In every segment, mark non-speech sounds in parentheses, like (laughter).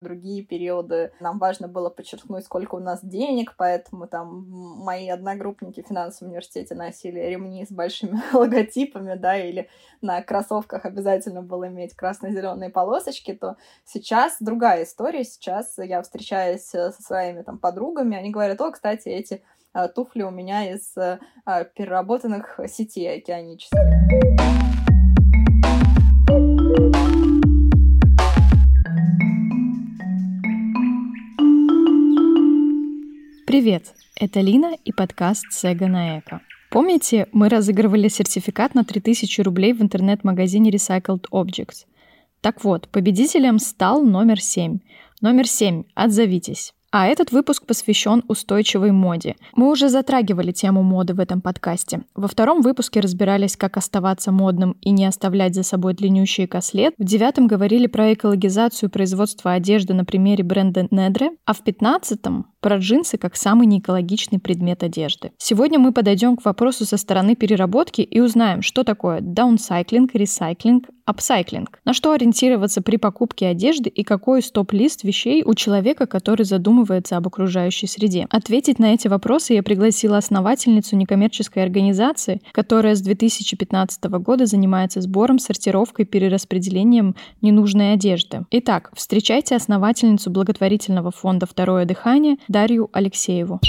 другие периоды нам важно было подчеркнуть, сколько у нас денег, поэтому там мои одногруппники в финансовом университете носили ремни с большими (laughs) логотипами, да, или на кроссовках обязательно было иметь красно-зеленые полосочки, то сейчас другая история. Сейчас я встречаюсь э, со своими там подругами, они говорят, о, кстати, эти э, туфли у меня из э, переработанных сетей океанических. Привет, это Лина и подкаст Сега на Эко. Помните, мы разыгрывали сертификат на 3000 рублей в интернет-магазине Recycled Objects? Так вот, победителем стал номер 7. Номер 7. Отзовитесь. А этот выпуск посвящен устойчивой моде. Мы уже затрагивали тему моды в этом подкасте. Во втором выпуске разбирались, как оставаться модным и не оставлять за собой длиннющий экослед. В девятом говорили про экологизацию производства одежды на примере бренда Недре. А в пятнадцатом про джинсы как самый неэкологичный предмет одежды. Сегодня мы подойдем к вопросу со стороны переработки и узнаем, что такое downcycling, recycling, upcycling, на что ориентироваться при покупке одежды и какой стоп-лист вещей у человека, который задумывается об окружающей среде. Ответить на эти вопросы я пригласила основательницу некоммерческой организации, которая с 2015 года занимается сбором, сортировкой, перераспределением ненужной одежды. Итак, встречайте основательницу благотворительного фонда «Второе дыхание» Дарью Алексееву.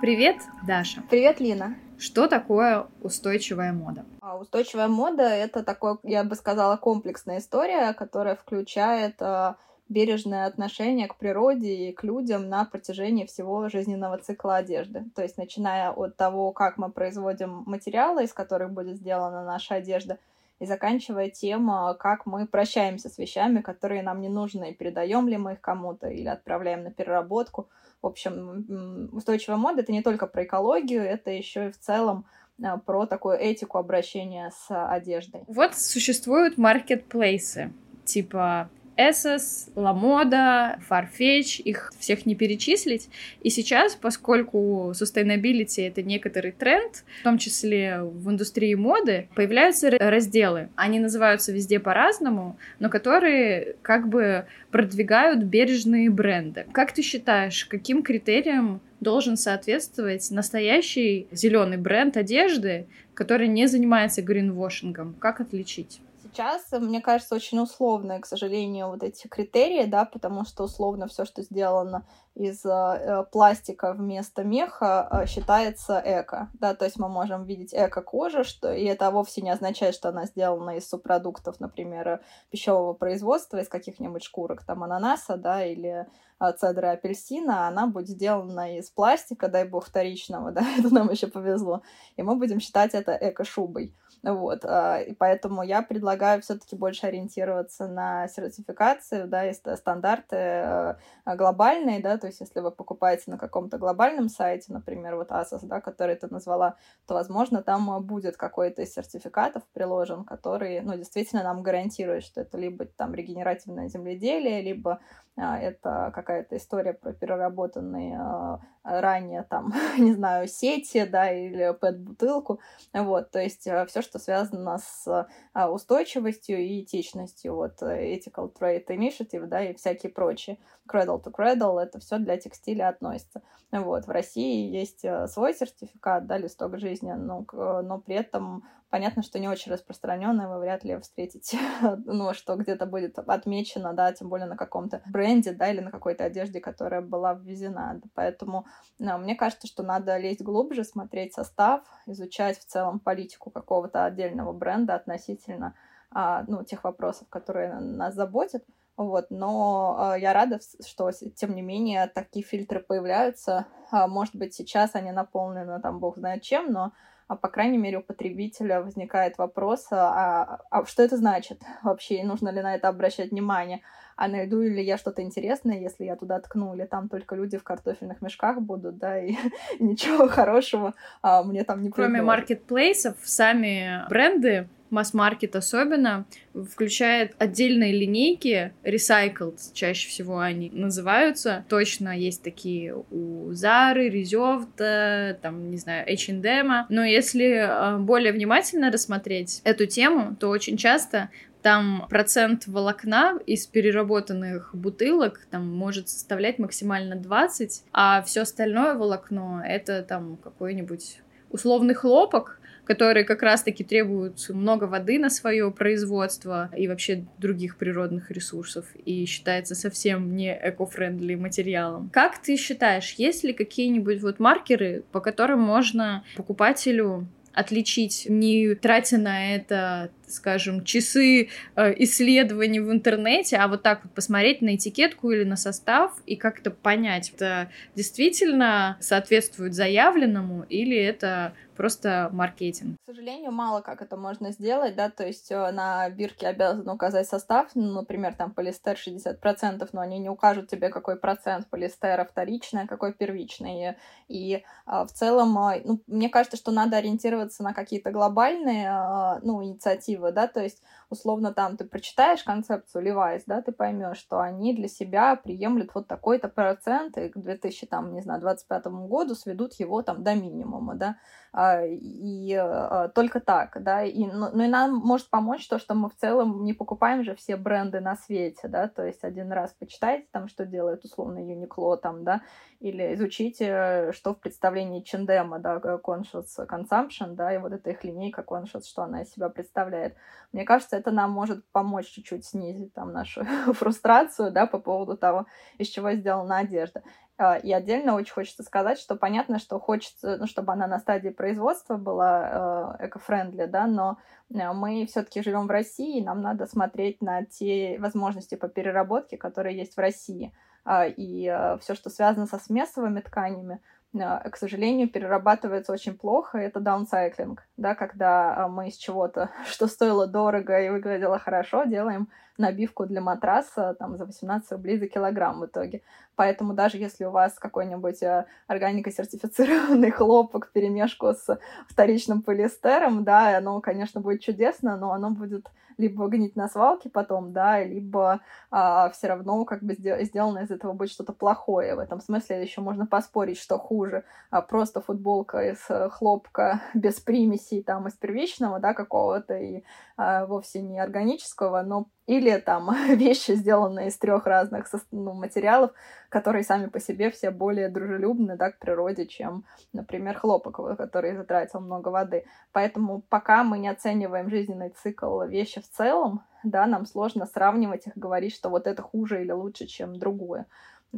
Привет, Даша. Привет, Лина. Что такое устойчивая мода? А устойчивая мода — это такое, я бы сказала, комплексная история, которая включает э, бережное отношение к природе и к людям на протяжении всего жизненного цикла одежды. То есть начиная от того, как мы производим материалы, из которых будет сделана наша одежда, и заканчивая тем, а, как мы прощаемся с вещами, которые нам не нужны, передаем ли мы их кому-то или отправляем на переработку. В общем, устойчивая мода — это не только про экологию, это еще и в целом а, про такую этику обращения с одеждой. Вот существуют маркетплейсы, типа Essos, La Moda, Farfetch, их всех не перечислить. И сейчас, поскольку sustainability — это некоторый тренд, в том числе в индустрии моды, появляются разделы. Они называются везде по-разному, но которые как бы продвигают бережные бренды. Как ты считаешь, каким критериям должен соответствовать настоящий зеленый бренд одежды, который не занимается гринвошингом? Как отличить? Сейчас, мне кажется, очень условные, к сожалению, вот эти критерии, да, потому что условно все, что сделано из э, пластика вместо меха, э, считается эко, да, то есть мы можем видеть эко-кожу, что, и это вовсе не означает, что она сделана из субпродуктов, например, пищевого производства, из каких-нибудь шкурок, там, ананаса, да, или э, цедры апельсина, она будет сделана из пластика, дай бог, вторичного, (laughs) да, это нам еще повезло, и мы будем считать это эко-шубой. Вот, а, и поэтому я предлагаю все-таки больше ориентироваться на сертификацию, да, и стандарты э, глобальные, да, то есть если вы покупаете на каком-то глобальном сайте, например, вот Asos, да, который ты назвала, то, возможно, там будет какой-то из сертификатов приложен, который, ну, действительно нам гарантирует, что это либо там регенеративное земледелие, либо а, это какая-то история про переработанные а, ранее там, (laughs) не знаю, сети, да, или пэт-бутылку, вот, то есть а, все, что связано с устойчивостью и этичностью, вот, ethical trade initiative, да, и всякие прочие, cradle to cradle, это все для текстиля относится, вот, в России есть свой сертификат, да, листок жизни, но, но при этом понятно, что не очень распространенное, вы вряд ли встретите, (laughs) ну, что где-то будет отмечено, да, тем более на каком-то бренде, да, или на какой-то одежде, которая была ввезена. Поэтому ну, мне кажется, что надо лезть глубже, смотреть состав, изучать в целом политику какого-то отдельного бренда относительно а, ну, тех вопросов, которые нас заботят. Вот, но э, я рада, что, тем не менее, такие фильтры появляются. А, может быть, сейчас они наполнены, там, бог знает чем, но а по крайней мере, у потребителя возникает вопрос, а, а что это значит вообще, нужно ли на это обращать внимание, а найду ли я что-то интересное, если я туда ткну, или там только люди в картофельных мешках будут, да, и (laughs) ничего хорошего а, мне там не Кроме маркетплейсов, сами бренды масс-маркет особенно, включает отдельные линейки, recycled чаще всего они называются. Точно есть такие у Zara, Reserved, там, не знаю, H&M. Но если э, более внимательно рассмотреть эту тему, то очень часто там процент волокна из переработанных бутылок там может составлять максимально 20, а все остальное волокно это там какой-нибудь условный хлопок, которые как раз-таки требуют много воды на свое производство и вообще других природных ресурсов и считается совсем не эко-френдли материалом. Как ты считаешь, есть ли какие-нибудь вот маркеры, по которым можно покупателю отличить, не тратя на это, скажем, часы э, исследований в интернете, а вот так вот посмотреть на этикетку или на состав и как-то понять, это действительно соответствует заявленному или это просто маркетинг. К сожалению, мало как это можно сделать, да, то есть э, на бирке обязан указать состав, ну, например, там полистер 60%, но они не укажут тебе, какой процент полистера вторичный, какой первичный. И а, в целом, а, ну, мне кажется, что надо ориентироваться на какие-то глобальные, а, ну, инициативы, да, то есть условно там ты прочитаешь концепцию Levi's, да, ты поймешь, что они для себя приемлют вот такой-то процент, и к 2025 году сведут его там до минимума, да, а, и а, только так, да, и, ну, и нам может помочь то, что мы в целом не покупаем же все бренды на свете, да, то есть один раз почитайте там, что делает условно Uniqlo там, да, или изучите, что в представлении Чендема, да, Conscious Consumption, да, и вот эта их линейка Conscious, что она из себя представляет. Мне кажется, это нам может помочь чуть-чуть снизить там нашу (laughs) фрустрацию, да, по поводу того, из чего сделана одежда. А, и отдельно очень хочется сказать, что понятно, что хочется, ну, чтобы она на стадии производства была э, эко-френдли, да, но э, мы все-таки живем в России, и нам надо смотреть на те возможности по переработке, которые есть в России. Э, и э, все, что связано со смесовыми тканями, к сожалению, перерабатывается очень плохо, это даунсайклинг, да, когда мы из чего-то, (laughs) что стоило дорого и выглядело хорошо, делаем набивку для матраса там за 18 рублей за килограмм в итоге. Поэтому даже если у вас какой-нибудь э, органико-сертифицированный (laughs) хлопок перемешку с вторичным полиэстером, да, оно, конечно, будет чудесно, но оно будет либо гнить на свалке потом, да, либо а, все равно как бы сделано из этого будет что-то плохое. В этом смысле еще можно поспорить, что хуже. А просто футболка из э, хлопка (laughs) без примесей, там, из первичного, да, какого-то и а, вовсе не органического, но или там (laughs) вещи, сделанные из трех разных ну, материалов, которые сами по себе все более дружелюбны да, к природе, чем, например, хлопок, который затратил много воды. Поэтому пока мы не оцениваем жизненный цикл вещи в целом, да, нам сложно сравнивать их, говорить, что вот это хуже или лучше, чем другое.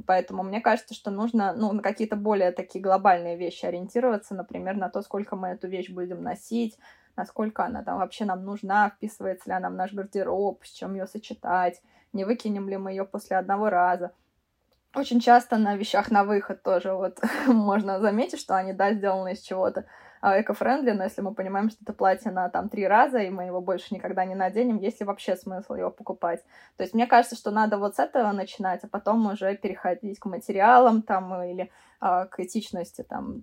Поэтому мне кажется, что нужно ну, на какие-то более такие глобальные вещи ориентироваться, например, на то, сколько мы эту вещь будем носить, насколько она там вообще нам нужна, вписывается ли она в наш гардероб, с чем ее сочетать, не выкинем ли мы ее после одного раза. Очень часто на вещах на выход тоже вот (laughs) можно заметить, что они, да, сделаны из чего-то эко-френдли, но если мы понимаем, что это платье на там три раза, и мы его больше никогда не наденем, есть ли вообще смысл его покупать? То есть мне кажется, что надо вот с этого начинать, а потом уже переходить к материалам там или а, к этичности там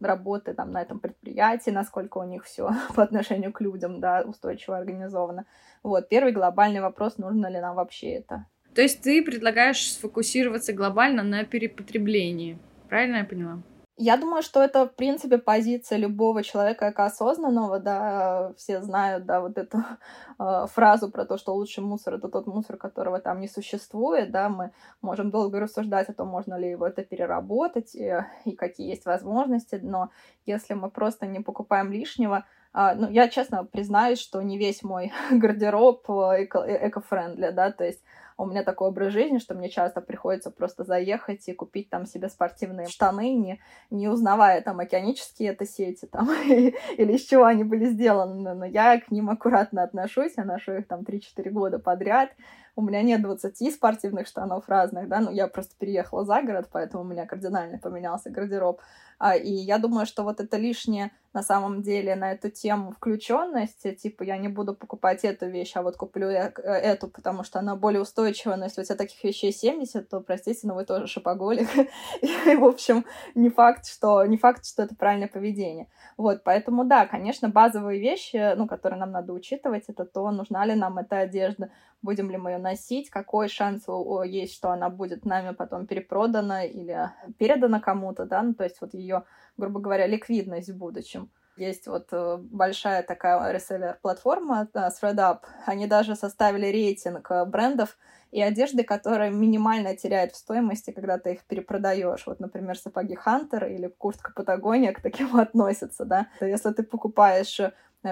работы там на этом предприятии, насколько у них все (laughs) по отношению к людям, да, устойчиво организовано. Вот, первый глобальный вопрос, нужно ли нам вообще это. То есть ты предлагаешь сфокусироваться глобально на перепотреблении, правильно я поняла? Я думаю, что это, в принципе, позиция любого человека осознанного, да, все знают, да, вот эту (laughs) э, фразу про то, что лучший мусор — это тот мусор, которого там не существует, да, мы можем долго рассуждать о том, можно ли его это переработать и, и какие есть возможности, но если мы просто не покупаем лишнего, э, ну, я честно признаюсь, что не весь мой (laughs) гардероб эко- эко-френдли, да, то есть у меня такой образ жизни, что мне часто приходится просто заехать и купить там себе спортивные штаны, не, не узнавая там океанические это сети там (laughs) или из чего они были сделаны. Но я к ним аккуратно отношусь, я ношу их там 3-4 года подряд. У меня нет 20 спортивных штанов разных, да, но я просто переехала за город, поэтому у меня кардинально поменялся гардероб. А, и я думаю, что вот это лишнее на самом деле на эту тему включенности, типа я не буду покупать эту вещь, а вот куплю э, эту, потому что она более устойчивая, но если у тебя таких вещей 70, то, простите, но вы тоже шопоголик. (laughs) И, в общем, не факт, что, не факт, что это правильное поведение. Вот, поэтому, да, конечно, базовые вещи, ну, которые нам надо учитывать, это то, нужна ли нам эта одежда, будем ли мы ее носить, какой шанс есть, что она будет нами потом перепродана или передана кому-то, да, ну, то есть вот ее, грубо говоря, ликвидность в будущем. Есть вот э, большая такая реселлер-платформа ThreadUp. Они даже составили рейтинг э, брендов и одежды, которая минимально теряет в стоимости, когда ты их перепродаешь. Вот, например, сапоги Хантер или куртка Патагония к таким (laughs) относятся, да. Если ты покупаешь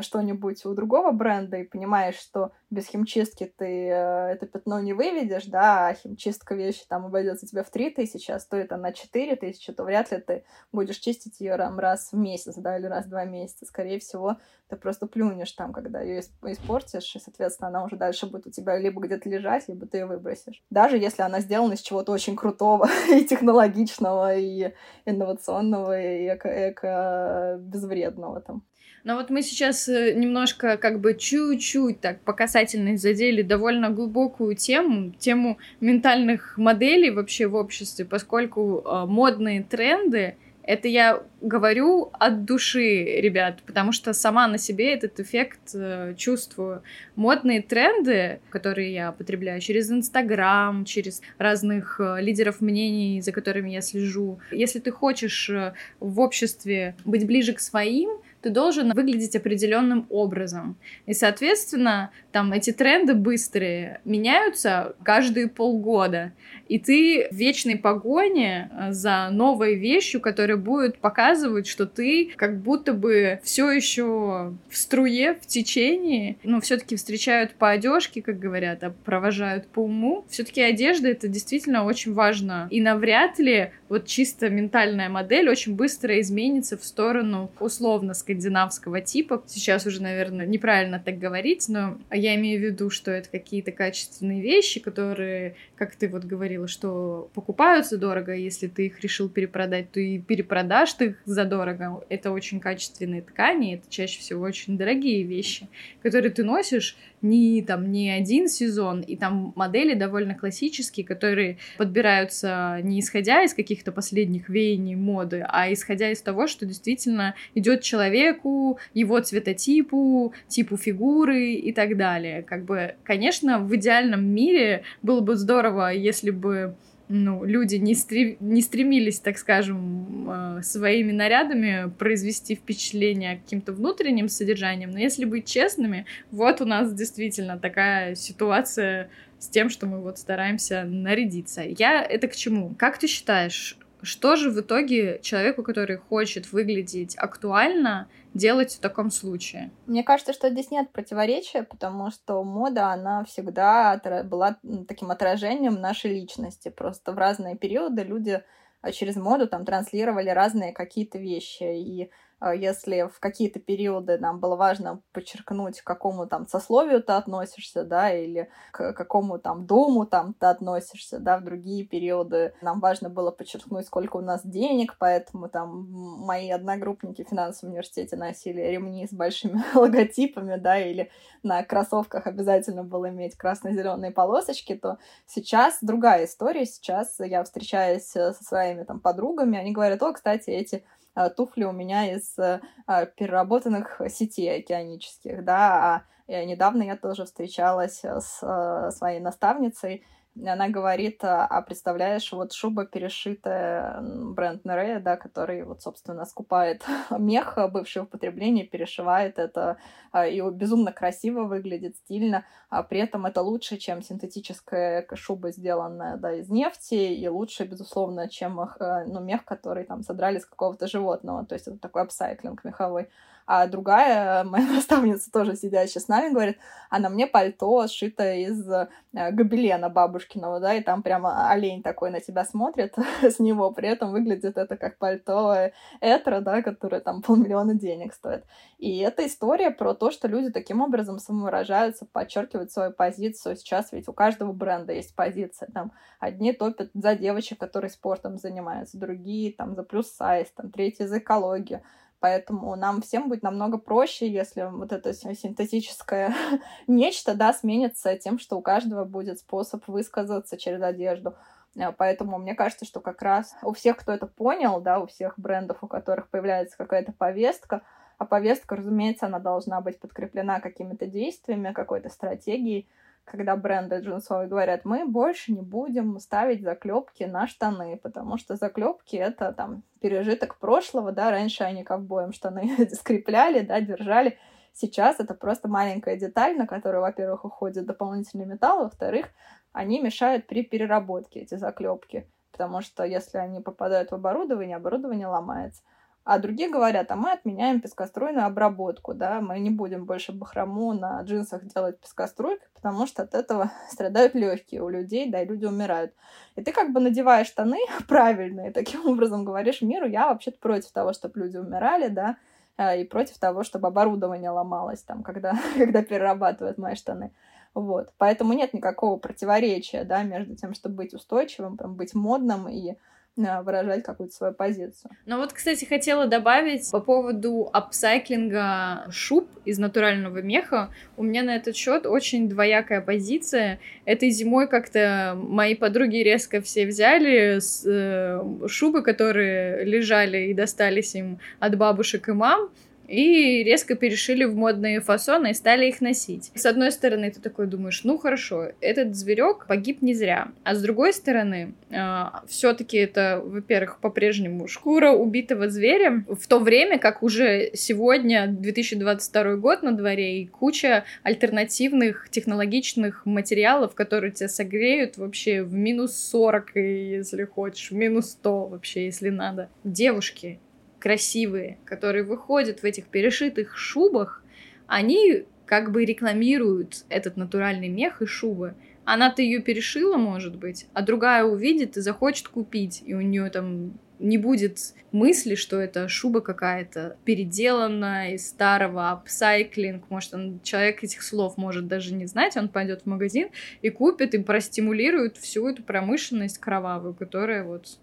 что-нибудь у другого бренда и понимаешь, что без химчистки ты э, это пятно не выведешь, да, а химчистка вещи там обойдется тебе в 3 тысячи, а стоит она 4 тысячи, то вряд ли ты будешь чистить ее раз в месяц, да, или раз в два месяца. Скорее всего, ты просто плюнешь там, когда ее испортишь, и, соответственно, она уже дальше будет у тебя либо где-то лежать, либо ты ее выбросишь. Даже если она сделана из чего-то очень крутого (laughs) и технологичного, и инновационного, и эко-безвредного там. Но вот мы сейчас э, немножко как бы чуть-чуть так по касательной задели довольно глубокую тему, тему ментальных моделей вообще в обществе, поскольку э, модные тренды это я говорю от души, ребят, потому что сама на себе этот эффект э, чувствую. Модные тренды, которые я потребляю через Инстаграм, через разных э, лидеров мнений, за которыми я слежу. Если ты хочешь э, в обществе быть ближе к своим, ты должен выглядеть определенным образом. И, соответственно, там эти тренды быстрые меняются каждые полгода. И ты в вечной погоне э, за новой вещью, которая будет показывать, что ты как будто бы все еще в струе, в течении. Ну, все-таки встречают по одежке, как говорят, а провожают по уму. Все-таки одежда это действительно очень важно. И навряд ли вот чисто ментальная модель очень быстро изменится в сторону условно скандинавского типа. Сейчас уже, наверное, неправильно так говорить, но я имею в виду, что это какие-то качественные вещи, которые, как ты вот говорила, что покупаются дорого, если ты их решил перепродать, то и перепродашь ты их задорого. Это очень качественные ткани, это чаще всего очень дорогие вещи, которые ты носишь не там не один сезон, и там модели довольно классические, которые подбираются не исходя из каких-то последних веяний моды, а исходя из того, что действительно идет человеку, его цветотипу, типу фигуры и так далее. Как бы, конечно, в идеальном мире было бы здорово, если бы ну, люди не, стрем, не стремились, так скажем, э, своими нарядами произвести впечатление каким-то внутренним содержанием. Но если быть честными, вот у нас действительно такая ситуация с тем, что мы вот стараемся нарядиться. Я это к чему? Как ты считаешь, что же в итоге человеку, который хочет выглядеть актуально, делать в таком случае? Мне кажется, что здесь нет противоречия, потому что мода, она всегда была таким отражением нашей личности. Просто в разные периоды люди а, через моду там транслировали разные какие-то вещи. И если в какие-то периоды нам было важно подчеркнуть, к какому там сословию ты относишься, да, или к какому там дому там ты относишься, да, в другие периоды нам важно было подчеркнуть, сколько у нас денег, поэтому там мои одногруппники в финансовом университете носили ремни с большими (laughs) логотипами, да, или на кроссовках обязательно было иметь красно-зеленые полосочки, то сейчас другая история, сейчас я встречаюсь со своими там подругами, они говорят, о, кстати, эти а, туфли у меня из а, переработанных сетей океанических, да, а недавно я тоже встречалась с своей наставницей, она говорит, а, а представляешь, вот шуба перешитая бренд Нерея, да, который вот, собственно, скупает (laughs) мех, бывший в употреблении, перешивает это, а, и безумно красиво выглядит, стильно, а при этом это лучше, чем синтетическая шуба, сделанная, да, из нефти, и лучше, безусловно, чем а, ну, мех, который там содрали с какого-то животного, то есть это такой апсайклинг меховой. А другая моя (laughs) наставница, тоже сидящая с нами, говорит, а на мне пальто сшито из э, гобелена бабушкиного, да, и там прямо олень такой на тебя смотрит (laughs) с него, при этом выглядит это как пальто Этро, да, которое там полмиллиона денег стоит. И это история про то, что люди таким образом самовыражаются, подчеркивают свою позицию. Сейчас ведь у каждого бренда есть позиция. Там одни топят за девочек, которые спортом занимаются, другие там за плюс сайз, там третьи за экологию. Поэтому нам всем будет намного проще, если вот это синтетическое (laughs) нечто, да, сменится тем, что у каждого будет способ высказаться через одежду. Э, поэтому мне кажется, что как раз у всех, кто это понял, да, у всех брендов, у которых появляется какая-то повестка, а повестка, разумеется, она должна быть подкреплена какими-то действиями, какой-то стратегией, когда бренды джинсовые говорят, мы больше не будем ставить заклепки на штаны, потому что заклепки это там пережиток прошлого, да, раньше они ковбоем штаны (laughs) скрепляли, да, держали. Сейчас это просто маленькая деталь, на которую, во-первых, уходит дополнительный металл, во-вторых, они мешают при переработке, эти заклепки, потому что если они попадают в оборудование, оборудование ломается. А другие говорят, а мы отменяем пескоструйную обработку, да, мы не будем больше бахрому на джинсах делать пескоструйкой, потому что от этого (laughs) страдают легкие у людей, да, и люди умирают. И ты как бы надеваешь штаны (laughs) правильные, таким образом говоришь миру, я вообще-то против того, чтобы люди умирали, да, э, и против того, чтобы оборудование ломалось, там, когда, (laughs) когда перерабатывают мои штаны. Вот. Поэтому нет никакого противоречия, да, между тем, чтобы быть устойчивым, там, быть модным и выражать какую-то свою позицию. Ну вот, кстати, хотела добавить по поводу апсайклинга шуб из натурального меха. У меня на этот счет очень двоякая позиция. Этой зимой как-то мои подруги резко все взяли с, э, шубы, которые лежали и достались им от бабушек и мам, и резко перешили в модные фасоны и стали их носить. С одной стороны, ты такой думаешь, ну хорошо, этот зверек погиб не зря. А с другой стороны, э, все-таки это, во-первых, по-прежнему шкура убитого зверя, в то время как уже сегодня 2022 год на дворе и куча альтернативных технологичных материалов, которые тебя согреют вообще в минус 40, если хочешь, в минус 100 вообще, если надо. Девушки, красивые, которые выходят в этих перешитых шубах, они как бы рекламируют этот натуральный мех и шубы. Она-то ее перешила, может быть, а другая увидит и захочет купить, и у нее там не будет мысли, что это шуба какая-то переделанная из старого, апсайклинг, может, он, человек этих слов может даже не знать, он пойдет в магазин и купит, и простимулирует всю эту промышленность кровавую, которая вот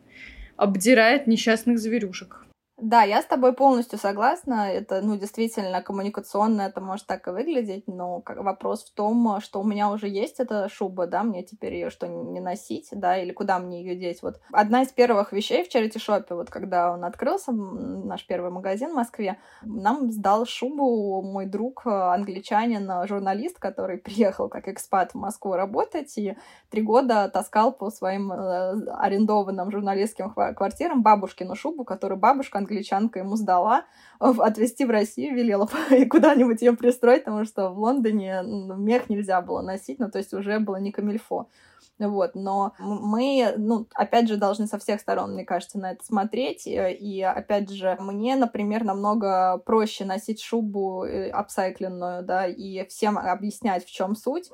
обдирает несчастных зверюшек. Да, я с тобой полностью согласна. Это, ну, действительно, коммуникационно это может так и выглядеть, но вопрос в том, что у меня уже есть эта шуба, да, мне теперь ее что, не носить, да, или куда мне ее деть. Вот одна из первых вещей в Charity Shop, вот когда он открылся, наш первый магазин в Москве, нам сдал шубу мой друг, э, англичанин, э, журналист, который (laughs) приехал как экспат в Москву работать и три года таскал по своим э, арендованным журналистским квартирам бабушкину шубу, которую бабушка англичанка ему сдала, отвезти в Россию велела (laughs) и куда-нибудь ее пристроить, потому что в Лондоне мех нельзя было носить, ну, то есть уже было не камильфо. Вот, но мы, ну, опять же, должны со всех сторон, мне кажется, на это смотреть. И, опять же, мне, например, намного проще носить шубу э, апсайкленную, да, и всем объяснять, в чем суть,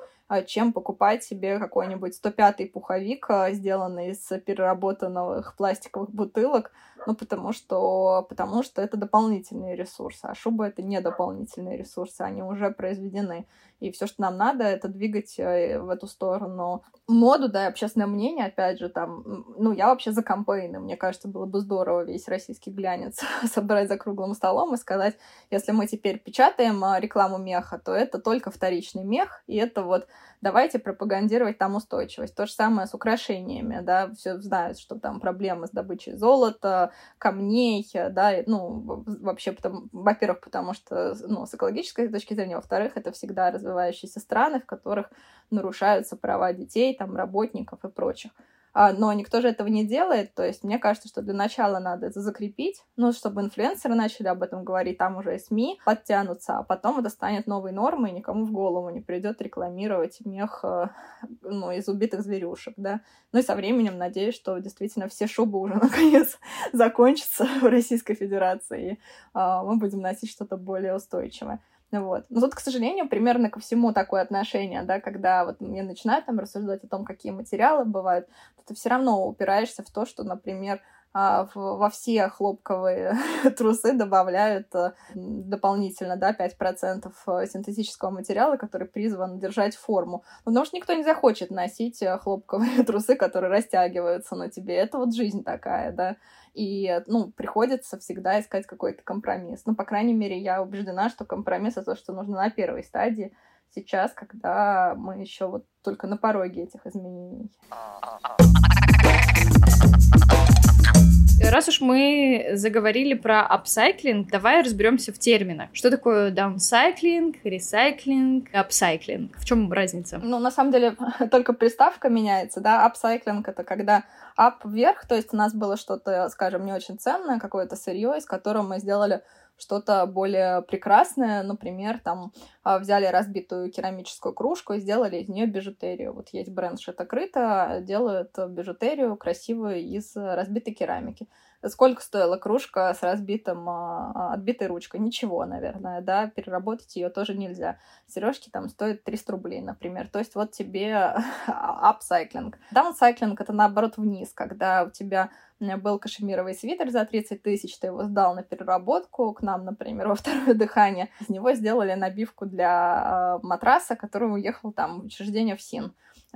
чем покупать себе какой-нибудь 105-й пуховик, а, сделанный из переработанных пластиковых бутылок, ну, потому что, потому что это дополнительные ресурсы, а шуба — это не дополнительные ресурсы, они уже произведены. И все, что нам надо, это двигать э, в эту сторону. Моду, да, и общественное мнение, опять же, там, ну, я вообще за кампейны, мне кажется, было бы здорово весь российский глянец (laughs) собрать за круглым столом и сказать, если мы теперь печатаем а, рекламу меха, то это только вторичный мех, и это вот давайте пропагандировать там устойчивость. То же самое с украшениями, да, все знают, что там проблемы с добычей золота, камней, да, ну, вообще, потому, во-первых, потому что, ну, с экологической точки зрения, во-вторых, это всегда развивающиеся страны, в которых нарушаются права детей, там, работников и прочих. А, но никто же этого не делает, то есть мне кажется, что для начала надо это закрепить, ну, чтобы инфлюенсеры начали об этом говорить, там уже СМИ подтянутся, а потом это станет новой нормой, и никому в голову не придет рекламировать мех, э, ну, из убитых зверюшек, да. Ну и со временем надеюсь, что действительно все шубы уже (laughs) наконец закончатся в Российской Федерации, и а, мы будем носить что-то более устойчивое. Вот. Но тут, к сожалению, примерно ко всему такое отношение, да, когда вот мне начинают там рассуждать о том, какие материалы бывают, то ты все равно упираешься в то, что, например, а, во все хлопковые (laughs) трусы добавляют э, дополнительно, да, 5% э, синтетического материала, который призван держать форму. Ну, потому что никто не захочет носить э, хлопковые (laughs) трусы, которые растягиваются на тебе. Это вот жизнь такая, да. И, ну, приходится всегда искать какой-то компромисс. Ну, по крайней мере, я убеждена, что компромисс — это то, что нужно на первой стадии, сейчас, когда мы еще вот только на пороге этих изменений. Раз уж мы заговорили про апсайклинг, давай разберемся в терминах. Что такое даунсайклинг, ресайклинг, апсайклинг? В чем разница? Ну, на самом деле, (laughs) только приставка меняется, да. Апсайклинг — это когда up вверх, то есть у нас было что-то, скажем, не очень ценное, какое-то сырье, из которого мы сделали что-то более прекрасное. Например, там а, взяли разбитую керамическую кружку и сделали из нее бижутерию. Вот есть бренд Шитокрыто, делают бижутерию красивую из разбитой керамики. Сколько стоила кружка с разбитым, а, а, отбитой ручкой? Ничего, наверное, да, переработать ее тоже нельзя. Сережки там стоят 300 рублей, например. То есть вот тебе (laughs) апсайклинг. Даунсайклинг — это наоборот вниз, когда у тебя был кашемировый свитер за 30 тысяч, ты его сдал на переработку к нам, например, (laughs) во второе дыхание. Из него сделали набивку для э, матраса, который уехал там в учреждение в СИН.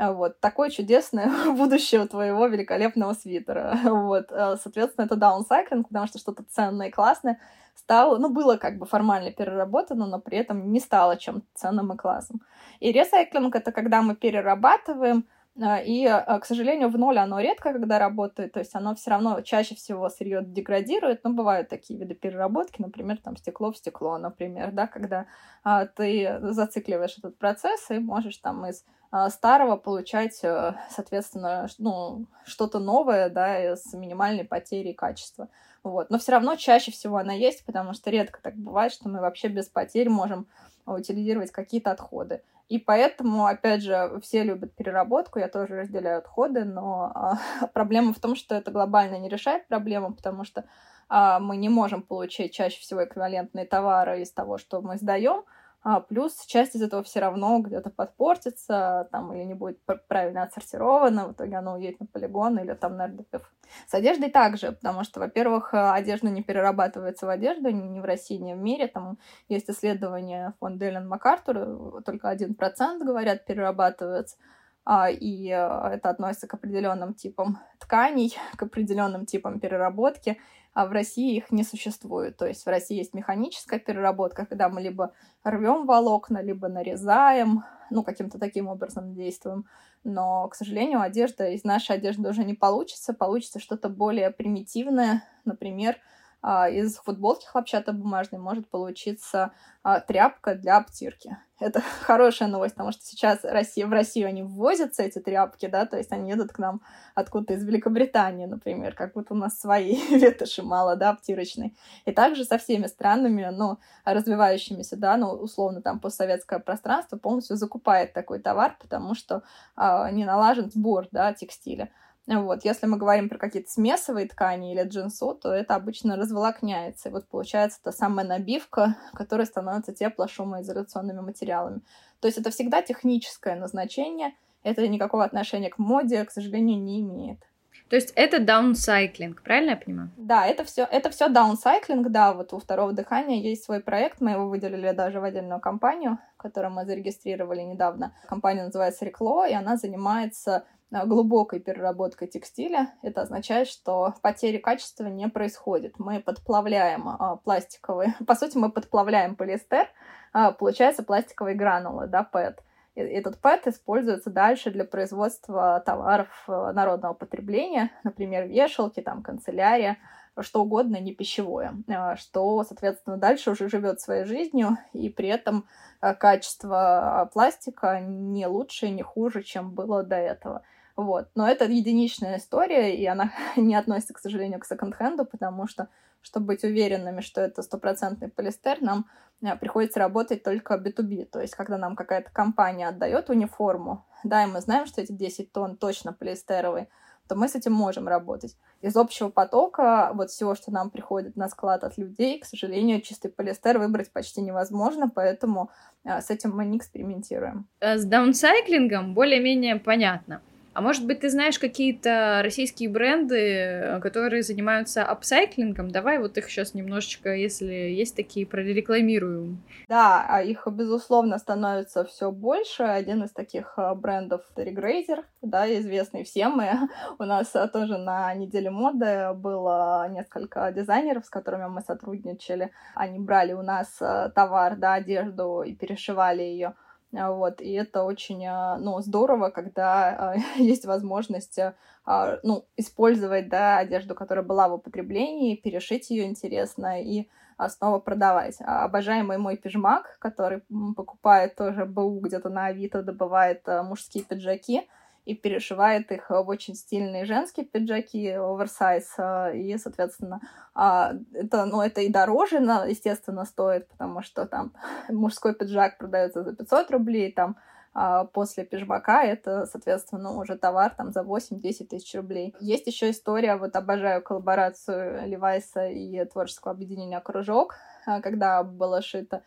Вот, такое чудесное (laughs) будущее у твоего великолепного свитера. (laughs) Вот, э, соответственно, это даунсайклинг, потому что что-то ценное и классное стало, ну, было как бы формально переработано, но при этом не стало чем-то ценным и классным. И ресайклинг — это когда мы перерабатываем а, и, а, к сожалению, в ноль оно редко, когда работает, то есть оно все равно чаще всего сырье деградирует, но бывают такие виды переработки, например, там стекло в стекло, например, да, когда а, ты зацикливаешь этот процесс и можешь там из а, старого получать, э, соответственно, ну, что-то новое, да, с минимальной потерей качества. Вот. Но все равно чаще всего она есть, потому что редко так бывает, что мы вообще без потерь можем утилизировать какие-то отходы. И поэтому, опять же, все любят переработку, я тоже разделяю отходы, но а, (laughs) проблема в том, что это глобально не решает проблему, потому что а, мы не можем получить чаще всего эквивалентные товары из того, что мы сдаем, а, плюс часть из этого все равно где-то подпортится, там, или не будет правильно отсортировано, в итоге оно уедет на полигон или там на РДПФ. С одеждой также, потому что, во-первых, э, одежда не перерабатывается в одежду ни в России, ни в мире. Там есть исследование фонда Эллен МакАртур, только один процент, говорят, перерабатывается. А, и э, это относится к определенным типам тканей, к определенным типам переработки а в России их не существует. То есть в России есть механическая переработка, когда мы либо рвем волокна, либо нарезаем, ну, каким-то таким образом действуем. Но, к сожалению, одежда из нашей одежды уже не получится. Получится что-то более примитивное, например, а, из футболки хлопчатобумажной может получиться а, тряпка для обтирки. Это (laughs) хорошая новость, потому что сейчас Россия, в Россию они ввозятся, эти тряпки, да, то есть они едут к нам откуда-то из Великобритании, например, как будто у нас своей (laughs) ветоши мало, да, обтирочной. И также со всеми странами, ну, развивающимися, да, ну, условно, там, постсоветское пространство полностью закупает такой товар, потому что а, не налажен сбор, да, текстиля. Вот. Если мы говорим про какие-то смесовые ткани или джинсу, то это обычно разволокняется. И вот получается та самая набивка, которая становится тепло-шумоизоляционными материалами. То есть это всегда техническое назначение, это никакого отношения к моде, к сожалению, не имеет. То есть это даунсайклинг, правильно я понимаю? Да, это все, это все даунсайклинг, да, вот у второго дыхания есть свой проект, мы его выделили даже в отдельную компанию, которую мы зарегистрировали недавно. Компания называется Рекло, и она занимается Э, глубокой переработкой текстиля. Это означает, что потери качества не происходит. Мы подплавляем а, пластиковые... (laughs) По сути, мы подплавляем полиэстер, а, получается пластиковые гранулы, да, ПЭТ. И этот ПЭТ используется дальше для производства товаров э, народного потребления, например, вешалки, там, канцелярия, что угодно, не пищевое, э, что, соответственно, дальше уже живет своей жизнью, и при этом качество пластика не лучше, не хуже, чем было до этого. Вот. Но это единичная история, и она (laughs) не относится, к сожалению, к секонд-хенду, потому что, чтобы быть уверенными, что это стопроцентный полистер, нам э, приходится работать только B2B. То есть, когда нам какая-то компания отдает униформу, да, и мы знаем, что эти 10 тонн точно полиэстеровые, то мы с этим можем работать. Из общего потока вот всего, что нам приходит на склад от людей, к сожалению, чистый полиэстер выбрать почти невозможно, поэтому а, с этим мы не экспериментируем. Э, с даунсайклингом более-менее понятно. А может быть, ты знаешь какие-то российские бренды, э, которые занимаются апсайклингом? Давай вот их сейчас немножечко, если есть такие, прорекламируем. Да, а их, безусловно, становится все больше. Один из таких э, брендов — Regrazer, да, известный всем. Мы, (laughs) у нас э, тоже на неделе моды было несколько дизайнеров, с которыми мы сотрудничали. Они брали у нас товар, да, одежду и перешивали ее вот, и это очень, а, ну, здорово, когда (laughs) есть возможность, ну, использовать, да, одежду, которая была в употреблении, перешить ее интересно и снова продавать. Обожаемый мой пижмак, который покупает тоже БУ где-то на Авито, добывает мужские пиджаки, и перешивает их в очень стильные женские пиджаки, оверсайз, и, соответственно, это, ну, это и дороже, естественно, стоит, потому что там мужской пиджак продается за 500 рублей, там а после пижмака это, соответственно, уже товар там за 8-10 тысяч рублей. Есть еще история, вот обожаю коллаборацию Левайса и творческого объединения «Кружок», а, когда было шито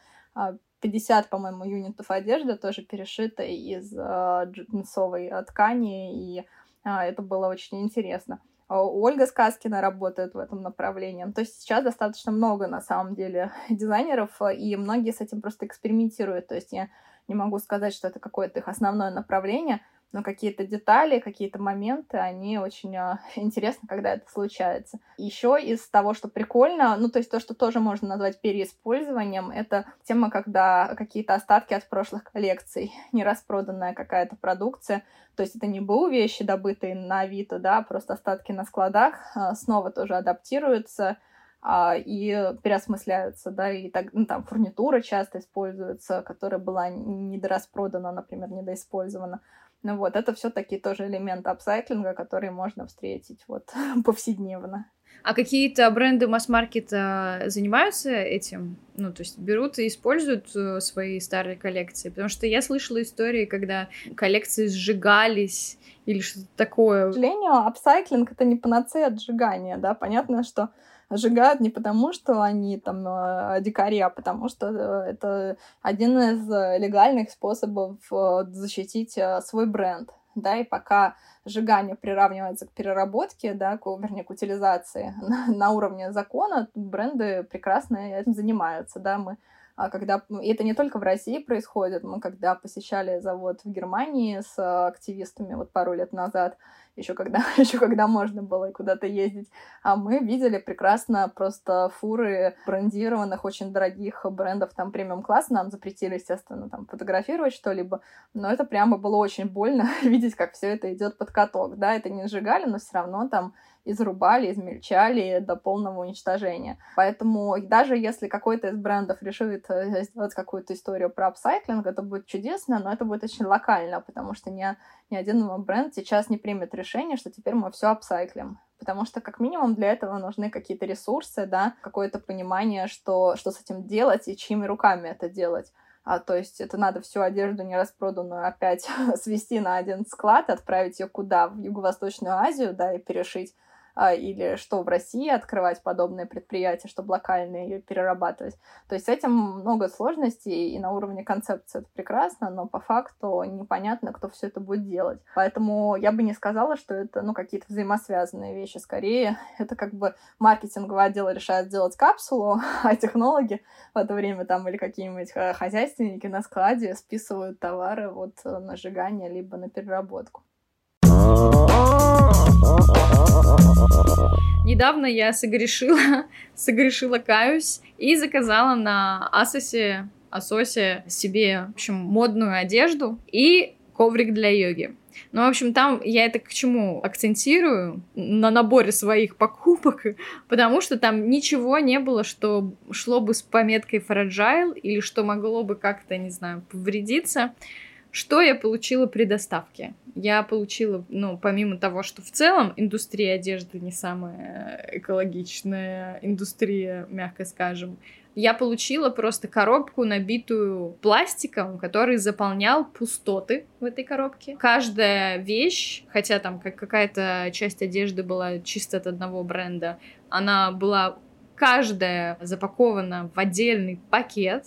50, по-моему, юнитов одежды тоже перешита из э, джинсовой ткани, и э, это было очень интересно. Ольга Сказкина работает в этом направлении. То есть сейчас достаточно много, на самом деле, (laughs) дизайнеров, и многие с этим просто экспериментируют. То есть я не могу сказать, что это какое-то их основное направление, но какие-то детали, какие-то моменты, они очень э, (laughs) интересны, когда это случается. Еще из того, что прикольно, ну, то есть то, что тоже можно назвать переиспользованием, это тема, когда какие-то остатки от прошлых коллекций, (laughs) нераспроданная какая-то продукция, то есть это не БУ вещи, добытые на Авито, да, просто остатки на складах, э, снова тоже адаптируются, а, и переосмысляются, да, и так, ну, там фурнитура часто используется, которая была недораспродана, например, недоиспользована. Ну вот, это все-таки тоже элемент апсайклинга, который можно встретить вот (laughs) повседневно. А какие-то бренды масс-маркета занимаются этим? Ну, то есть берут и используют э, свои старые коллекции? Потому что я слышала истории, когда коллекции сжигались или что-то такое. К сожалению, апсайклинг — это не панацея от сжигания, да. Понятно, что сжигают не потому, что они там э, дикари, а потому что э, это один из э, легальных способов защитить свой бренд. Да, и пока сжигание приравнивается к переработке, да, к, вернее, к утилизации (laughs) на, на уровне закона, бренды прекрасно этим занимаются, да, мы а когда и это не только в России происходит, мы когда посещали завод в Германии с активистами вот пару лет назад, еще когда, (laughs) еще когда можно было куда-то ездить. А мы видели прекрасно просто фуры брендированных, очень дорогих брендов, там, премиум-класс. Нам запретили, естественно, там, фотографировать что-либо, но это прямо было очень больно (laughs) видеть, как все это идет под каток, да, это не сжигали, но все равно там изрубали, измельчали до полного уничтожения. Поэтому даже если какой-то из брендов решит э, сделать какую-то историю про апсайклинг, это будет чудесно, но это будет очень локально, потому что ни, ни один бренд сейчас не примет решение, что теперь мы все апсайклим потому что как минимум для этого нужны какие-то ресурсы, да, какое-то понимание, что, что с этим делать и чьими руками это делать. А, то есть это надо всю одежду нераспроданную опять (laughs) свести на один склад, отправить ее куда? В Юго-Восточную Азию, да, и перешить или что в России открывать подобные предприятия, чтобы локально ее перерабатывать. То есть с этим много сложностей, и на уровне концепции это прекрасно, но по факту непонятно, кто все это будет делать. Поэтому я бы не сказала, что это ну, какие-то взаимосвязанные вещи. Скорее, (laughs) это как бы маркетинговый отдел решает сделать капсулу, (laughs) а технологи в это время там или какие-нибудь э, хозяйственники на складе списывают товары вот на сжигание либо на переработку. Недавно я согрешила, (laughs) согрешила, каюсь, и заказала на Асосе, Асосе себе, в общем, модную одежду и коврик для йоги. Ну, в общем, там я это к чему акцентирую на наборе своих покупок, (laughs) потому что там ничего не было, что шло бы с пометкой fragile или что могло бы как-то, не знаю, повредиться. Что я получила при доставке? Я получила, ну, помимо того, что в целом индустрия одежды не самая экологичная индустрия, мягко скажем, я получила просто коробку, набитую пластиком, который заполнял пустоты в этой коробке. Каждая вещь, хотя там какая-то часть одежды была чисто от одного бренда, она была каждая запакована в отдельный пакет,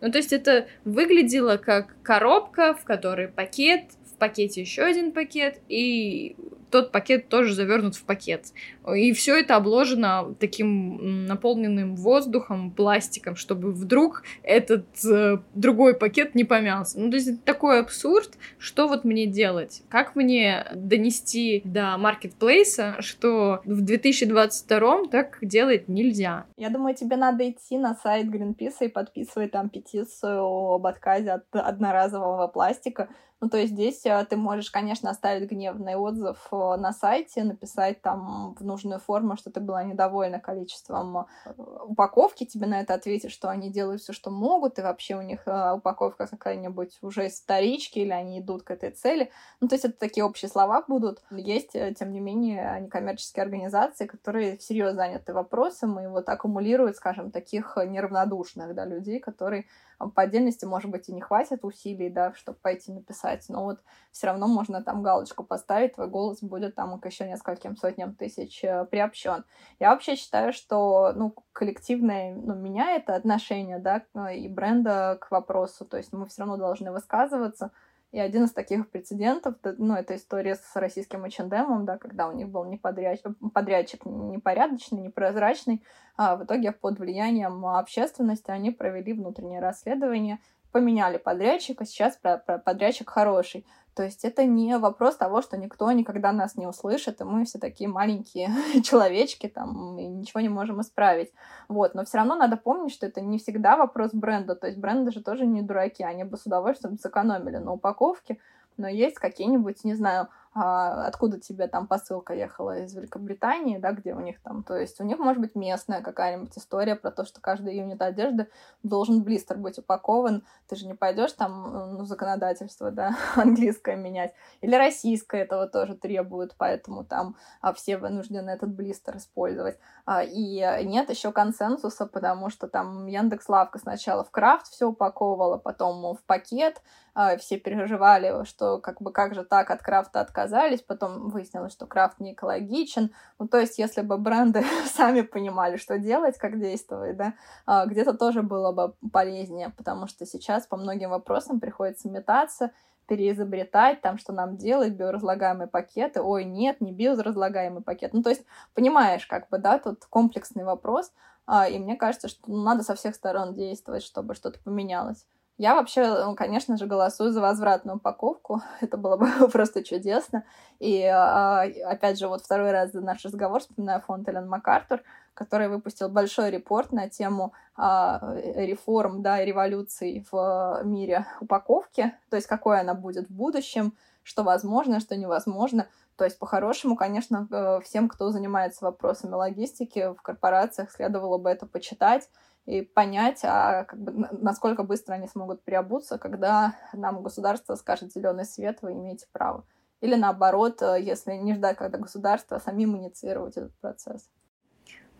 ну, то есть это выглядело как коробка, в которой пакет, в пакете еще один пакет, и тот пакет тоже завернут в пакет. И все это обложено таким наполненным воздухом, пластиком, чтобы вдруг этот э, другой пакет не помялся. Ну, то есть это такой абсурд, что вот мне делать? Как мне донести до маркетплейса, что в 2022 так делать нельзя? Я думаю, тебе надо идти на сайт Greenpeace и подписывать там петицию об отказе от одноразового пластика, ну, то есть здесь э, ты можешь, конечно, оставить гневный отзыв э, на сайте, написать там в нужную форму, что ты была недовольна количеством э, упаковки, тебе на это ответят, что они делают все, что могут, и вообще у них упаковка какая-нибудь уже из вторички, или они идут к этой цели. Ну, то есть это такие общие слова будут. Есть, тем не менее, некоммерческие организации, которые всерьез заняты вопросом и вот аккумулируют, скажем, таких неравнодушных да, людей, которые по отдельности, может быть, и не хватит усилий, да, чтобы пойти написать, но вот все равно можно там галочку поставить, твой голос будет там к еще нескольким сотням тысяч э, приобщен. Я вообще считаю, что, ну, коллективное, ну, меняет отношение, да, и бренда к вопросу, то есть мы все равно должны высказываться, и один из таких прецедентов, ну, это история с российским H&M, да, когда у них был неподряд... подрядчик непорядочный, непрозрачный, а в итоге под влиянием общественности они провели внутреннее расследование, поменяли подрядчика, сейчас подрядчик хороший. То есть это не вопрос того, что никто никогда нас не услышит, и мы все такие маленькие (laughs) человечки, там, и ничего не можем исправить. Вот, но все равно надо помнить, что это не всегда вопрос бренда, то есть бренды же тоже не дураки, они бы с удовольствием сэкономили на упаковке, но есть какие-нибудь, не знаю, откуда тебе там посылка ехала из Великобритании, да, где у них там, то есть у них может быть местная какая-нибудь история про то, что каждый юнит одежды должен блистер быть упакован, ты же не пойдешь там, ну, законодательство, да, (laughs) английское менять, или российское этого тоже требует, поэтому там а, все вынуждены этот блистер использовать. А, и нет еще консенсуса, потому что там Яндекс Лавка сначала в крафт все упаковывала, потом в пакет, а, все переживали, что как бы как же так от крафта отказались, потом выяснилось, что крафт не экологичен. Ну, то есть, если бы бренды (laughs) сами понимали, что делать, как действовать, да, а, где-то тоже было бы полезнее, потому что сейчас по многим вопросам приходится метаться, переизобретать, там, что нам делать, биоразлагаемые пакеты, ой, нет, не биоразлагаемый пакет. Ну, то есть, понимаешь, как бы, да, тут комплексный вопрос, а, и мне кажется, что надо со всех сторон действовать, чтобы что-то поменялось. Я вообще, ну, конечно же, голосую за возвратную упаковку. (laughs) Это было бы (laughs) просто чудесно. И, а, опять же, вот второй раз за наш разговор вспоминаю фонд Эллен МакАртур, который выпустил большой репорт на тему а, реформ, да, и революций в мире упаковки, то есть какой она будет в будущем, что возможно, что невозможно. То есть, по-хорошему, конечно, э, всем, кто занимается вопросами логистики в корпорациях, следовало бы это почитать, и понять, а как бы, насколько быстро они смогут переобуться, когда нам государство скажет зеленый свет, вы имеете право. Или наоборот, э, если не ждать, когда государство, а самим инициировать этот процесс.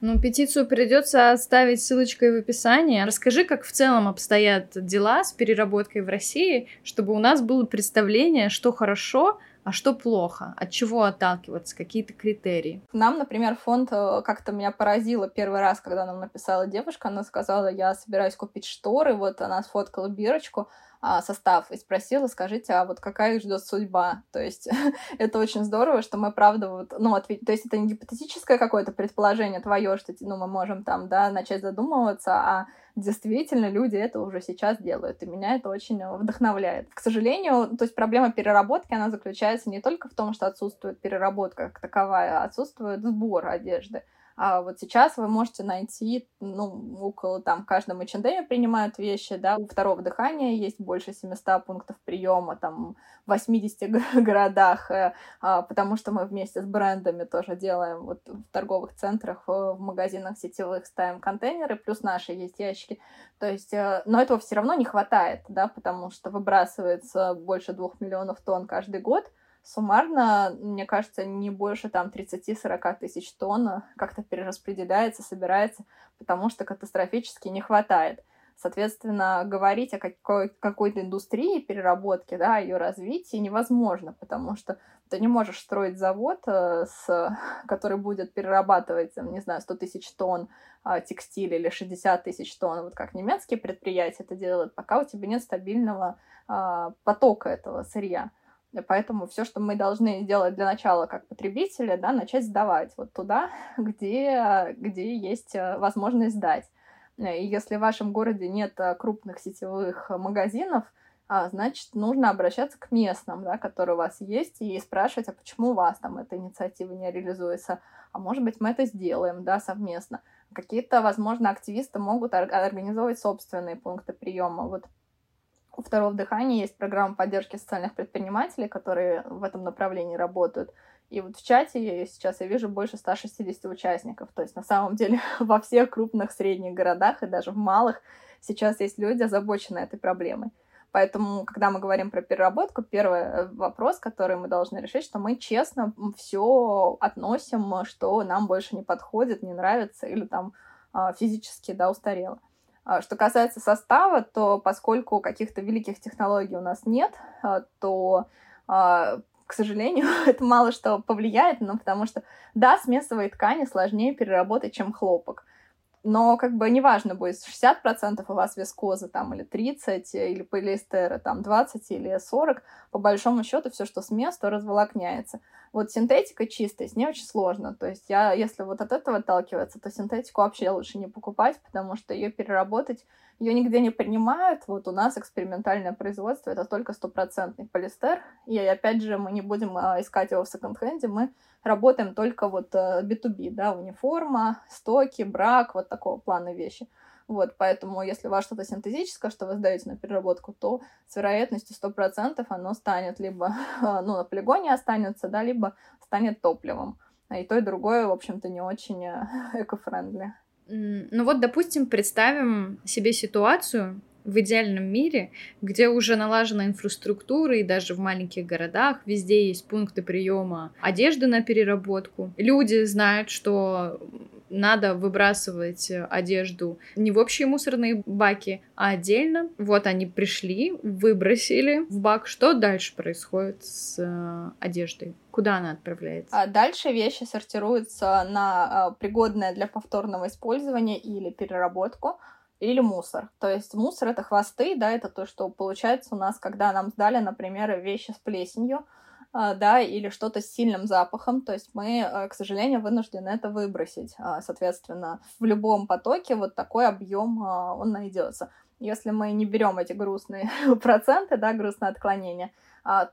Ну, петицию придется оставить ссылочкой в описании. Расскажи, как в целом обстоят дела с переработкой в России, чтобы у нас было представление, что хорошо, а что плохо? От чего отталкиваться? Какие-то критерии? Нам, например, фонд э, как-то меня поразило первый раз, когда нам написала девушка. Она сказала, я собираюсь купить шторы. Вот она сфоткала бирочку состав и спросила, скажите, а вот какая их ждет судьба? То есть (laughs) это очень здорово, что мы, правда, вот, ну, ответ... то есть это не гипотетическое какое-то предположение твое, что, ну, мы можем там, да, начать задумываться, а действительно люди это уже сейчас делают, и меня это очень вдохновляет. К сожалению, то есть проблема переработки, она заключается не только в том, что отсутствует переработка как таковая, а отсутствует сбор одежды. А вот сейчас вы можете найти, ну, около там, в каждом H&M принимают вещи, да, у второго дыхания есть больше 700 пунктов приема, там, в 80 (laughs) городах, э, а, потому что мы вместе с брендами тоже делаем вот в торговых центрах, в магазинах сетевых ставим контейнеры, плюс наши есть ящики. То есть, э, но этого все равно не хватает, да, потому что выбрасывается больше двух миллионов тонн каждый год, суммарно, мне кажется, не больше там 30-40 тысяч тонн как-то перераспределяется, собирается, потому что катастрофически не хватает. Соответственно, говорить о какой- какой-то индустрии переработки, да, ее развитии невозможно, потому что ты не можешь строить завод, э, с, который будет перерабатывать, не знаю, 100 тысяч тонн э, текстиля или 60 тысяч тонн, вот как немецкие предприятия это делают, пока у тебя нет стабильного э, потока этого сырья. Поэтому все, что мы должны сделать для начала как потребители, да, начать сдавать вот туда, (laughs) где, где есть э, возможность сдать. И если в вашем городе нет э, крупных сетевых магазинов, а, значит, нужно обращаться к местным, да, которые у вас есть, и спрашивать, а почему у вас там эта инициатива не реализуется, а может быть, мы это сделаем, да, совместно. Какие-то, возможно, активисты могут организовывать собственные пункты приема. Вот у второго дыхания есть программа поддержки социальных предпринимателей, которые в этом направлении работают. И вот в чате сейчас я вижу больше 160 участников. То есть на самом деле (laughs) во всех крупных средних городах и даже в малых сейчас есть люди, озабоченные этой проблемой. Поэтому, когда мы говорим про переработку, первый э, вопрос, который мы должны решить, что мы честно все относим, что нам больше не подходит, не нравится или там а, физически да, устарело. А, что касается состава, то поскольку каких-то великих технологий у нас нет, а, то, а, к сожалению, (laughs) это мало что повлияет, ну, потому что, да, смесовые ткани сложнее переработать, чем хлопок но как бы неважно будет 60% у вас вискозы там или 30, или полиэстера там 20 или 40, по большому счету все, что смес, то разволокняется. Вот синтетика чистая, с ней очень сложно. То есть я, если вот от этого отталкиваться, то синтетику вообще лучше не покупать, потому что ее переработать, ее нигде не принимают. Вот у нас экспериментальное производство, это только стопроцентный полиэстер. И опять же, мы не будем а, искать его в секонд-хенде, мы работаем только вот B2B, э, да, униформа, стоки, брак, вот такого плана вещи. Вот, поэтому если у вас что-то синтетическое, что вы сдаете на переработку, то с вероятностью 100% оно станет либо, (laughs) ну, на полигоне останется, да, либо станет топливом. И то, и другое, в общем-то, не очень э, (laughs) эко-френдли. Ну вот, допустим, представим себе ситуацию, в идеальном мире, где уже налажена инфраструктура, и даже в маленьких городах везде есть пункты приема одежды на переработку. Люди знают, что надо выбрасывать одежду не в общие мусорные баки, а отдельно. Вот они пришли, выбросили в бак. Что дальше происходит с э, одеждой? Куда она отправляется? А дальше вещи сортируются на э, пригодное для повторного использования или переработку или мусор. То есть мусор — это хвосты, да, это то, что получается у нас, когда нам сдали, например, вещи с плесенью, да, или что-то с сильным запахом, то есть мы, э, к сожалению, вынуждены это выбросить. А, соответственно, в любом потоке вот такой объем а, он найдется. Если мы не берем эти грустные (laughs) проценты, да, грустное отклонение,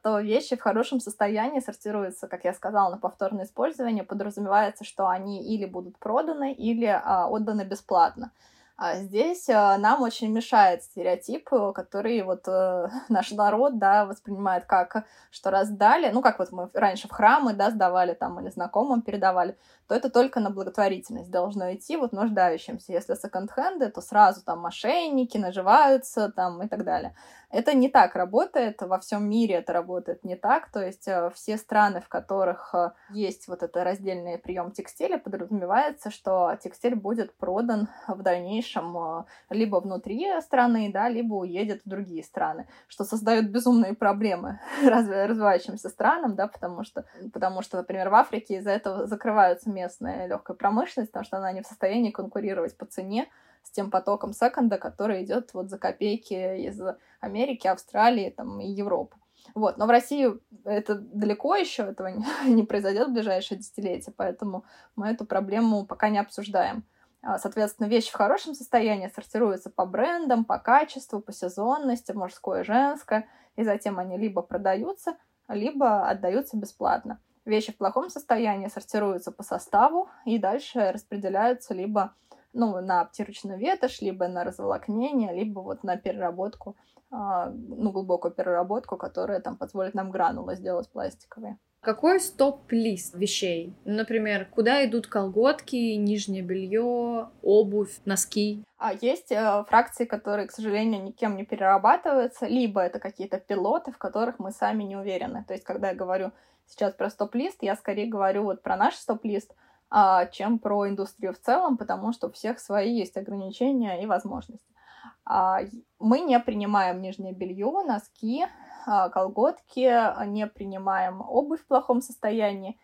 то вещи в хорошем состоянии сортируются, как я сказала, на повторное использование. Подразумевается, что они или будут проданы, или отданы бесплатно. А здесь э, нам очень мешает стереотип, который вот э, (laughs) наш народ, да, воспринимает как, что раздали, ну, как вот мы раньше в храмы, да, сдавали там или знакомым передавали, то это только на благотворительность должно идти вот нуждающимся. Если секонд-хенды, то сразу там мошенники наживаются там и так далее. Это не так работает, во всем мире это работает не так, то есть э, все страны, в которых э, есть вот это раздельный прием текстиля, подразумевается, что текстиль будет продан в дальнейшем э, либо внутри страны, да, либо уедет в другие страны, что создает безумные проблемы (laughs) развивающимся странам, да, потому что, потому что, например, в Африке из-за этого закрываются местная легкая промышленность, потому что она не в состоянии конкурировать по цене с тем потоком секонда, который идет вот за копейки из Америки, Австралии там, и Европы. Вот. Но в России это далеко еще, этого (laughs) не произойдет в ближайшее десятилетие, поэтому мы эту проблему пока не обсуждаем. А, соответственно, вещи в хорошем состоянии сортируются по брендам, по качеству, по сезонности, мужское женское, и затем они либо продаются, либо отдаются бесплатно. Вещи в плохом состоянии сортируются по составу и дальше распределяются либо ну, на обтирочную ветошь, либо на разволокнение, либо вот на переработку, а, ну, глубокую переработку, которая там позволит нам гранулы сделать пластиковые. Какой стоп-лист вещей? Например, куда идут колготки, нижнее белье, обувь, носки? А есть э, фракции, которые, к сожалению, никем не перерабатываются, либо это какие-то пилоты, в которых мы сами не уверены. То есть, когда я говорю сейчас про стоп-лист, я скорее говорю вот про наш стоп-лист, а, чем про индустрию в целом, потому что у всех свои есть ограничения и возможности. А, мы не принимаем нижнее белье, носки, колготки, не принимаем обувь в плохом состоянии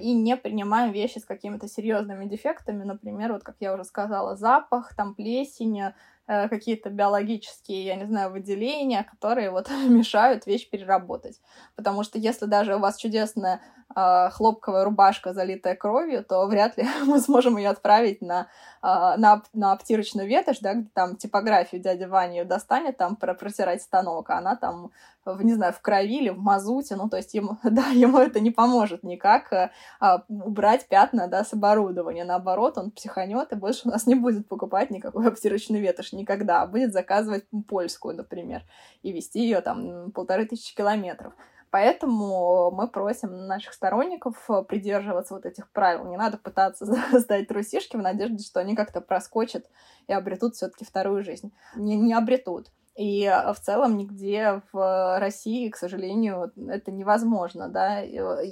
и не принимаем вещи с какими-то серьезными дефектами, например, вот как я уже сказала, запах, там плесень, э, какие-то биологические, я не знаю, выделения, которые вот (laughs) мешают вещь переработать. Потому что если даже у вас чудесная хлопковая рубашка, залитая кровью, то вряд ли (laughs) мы сможем ее отправить на, э, на, на обтирочную ветошь, да, где там типографию дядя Ваня ее достанет, там протирать станок, а она там в, не знаю, в крови или в мазуте, ну, то есть ему, (laughs) да, ему это не поможет никак а, а, убрать пятна, да, с оборудования. Наоборот, он психанет и больше у нас не будет покупать никакой (laughs) обтирочный ветошь никогда, а будет заказывать польскую, например, и вести ее там полторы тысячи километров. Поэтому мы просим наших сторонников придерживаться вот этих правил. Не надо пытаться (laughs) сдать трусишки в надежде, что они как-то проскочат и обретут все-таки вторую жизнь. Не, не обретут. И в целом нигде в России, к сожалению, это невозможно, да.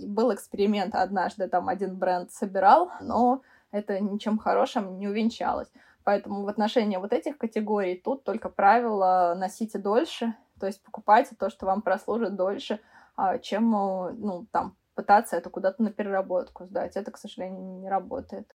Был эксперимент однажды, там один бренд собирал, но это ничем хорошим не увенчалось. Поэтому в отношении вот этих категорий тут только правило носите дольше, то есть покупайте то, что вам прослужит дольше, чем, ну, там, пытаться это куда-то на переработку сдать. Это, к сожалению, не работает.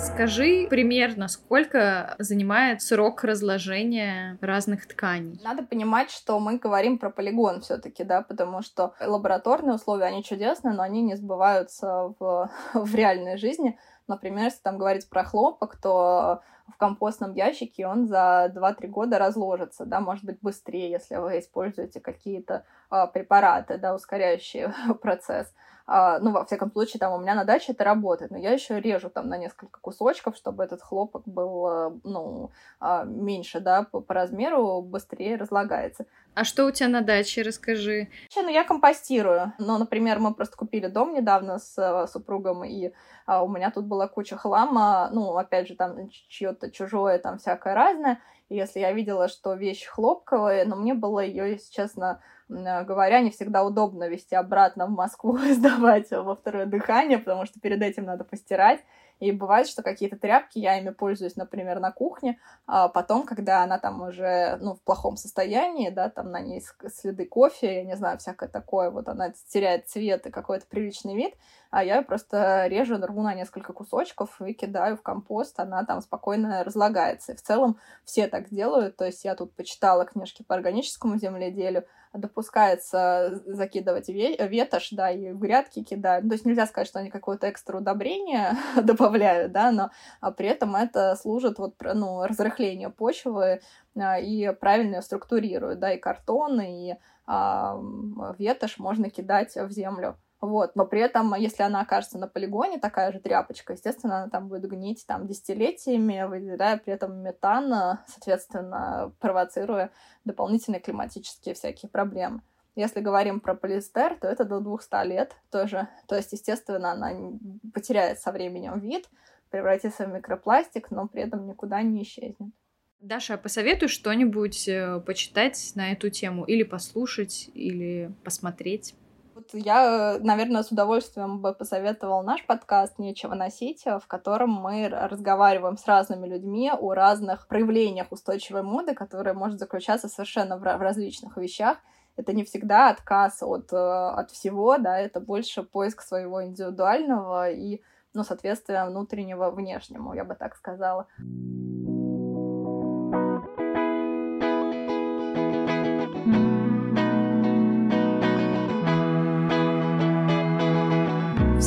Скажи примерно, сколько занимает срок разложения разных тканей? Надо понимать, что мы говорим про полигон все таки да, потому что лабораторные условия, они чудесные, но они не сбываются в, (laughs) в реальной жизни. Например, если там говорить про хлопок, то в компостном ящике он за 2-3 года разложится, да, может быть, быстрее, если вы используете какие-то а, препараты, да, ускоряющие (laughs) процесс. А, ну, во всяком случае, там у меня на даче это работает, но я еще режу там на несколько кусочков, чтобы этот хлопок был, э, ну, а, меньше, да, по, по размеру, быстрее разлагается. А что у тебя на даче, расскажи? Ну, я компостирую. Ну, например, мы просто купили дом недавно с э, супругом, и а, у меня тут была куча хлама, ну, опять же, там чье-то чужое, там всякое разное. И если я видела, что вещь хлопковая, но мне было ее, если честно, Э, говоря, не всегда удобно вести обратно в Москву (laughs) сдавать во второе дыхание, потому что перед этим надо постирать. И бывает, что какие-то тряпки, я ими пользуюсь, например, на кухне, а потом, когда она там уже, ну, в плохом состоянии, да, там на ней следы кофе, я не знаю, всякое такое, вот она теряет цвет и какой-то приличный вид, а я просто режу, рву на несколько кусочков и кидаю в компост, она там спокойно разлагается. И в целом все так делают, то есть я тут почитала книжки по органическому земледелию, допускается закидывать ветошь, да, и грядки кидают. То есть нельзя сказать, что они какое-то экстра удобрение (laughs) добавляют, да, но а при этом это служит вот, ну, разрыхлению почвы а, и правильно ее структурирует, да, и картон, и а, ветошь можно кидать в землю. Вот, но при этом, если она окажется на полигоне, такая же тряпочка, естественно, она там будет гнить там десятилетиями, выделяя при этом метан, соответственно, провоцируя дополнительные климатические всякие проблемы. Если говорим про полиэстер, то это до 200 лет тоже. То есть, естественно, она потеряет со временем вид, превратится в микропластик, но при этом никуда не исчезнет. Даша, посоветуй что-нибудь э, почитать на эту тему, или послушать, или посмотреть я, наверное, с удовольствием бы посоветовал наш подкаст «Нечего носить», в котором мы разговариваем с разными людьми о разных проявлениях устойчивой моды, которая может заключаться совершенно в различных вещах. Это не всегда отказ от, э, от всего, да, это больше поиск своего индивидуального и, ну, соответствия внутреннего внешнему, я бы так сказала.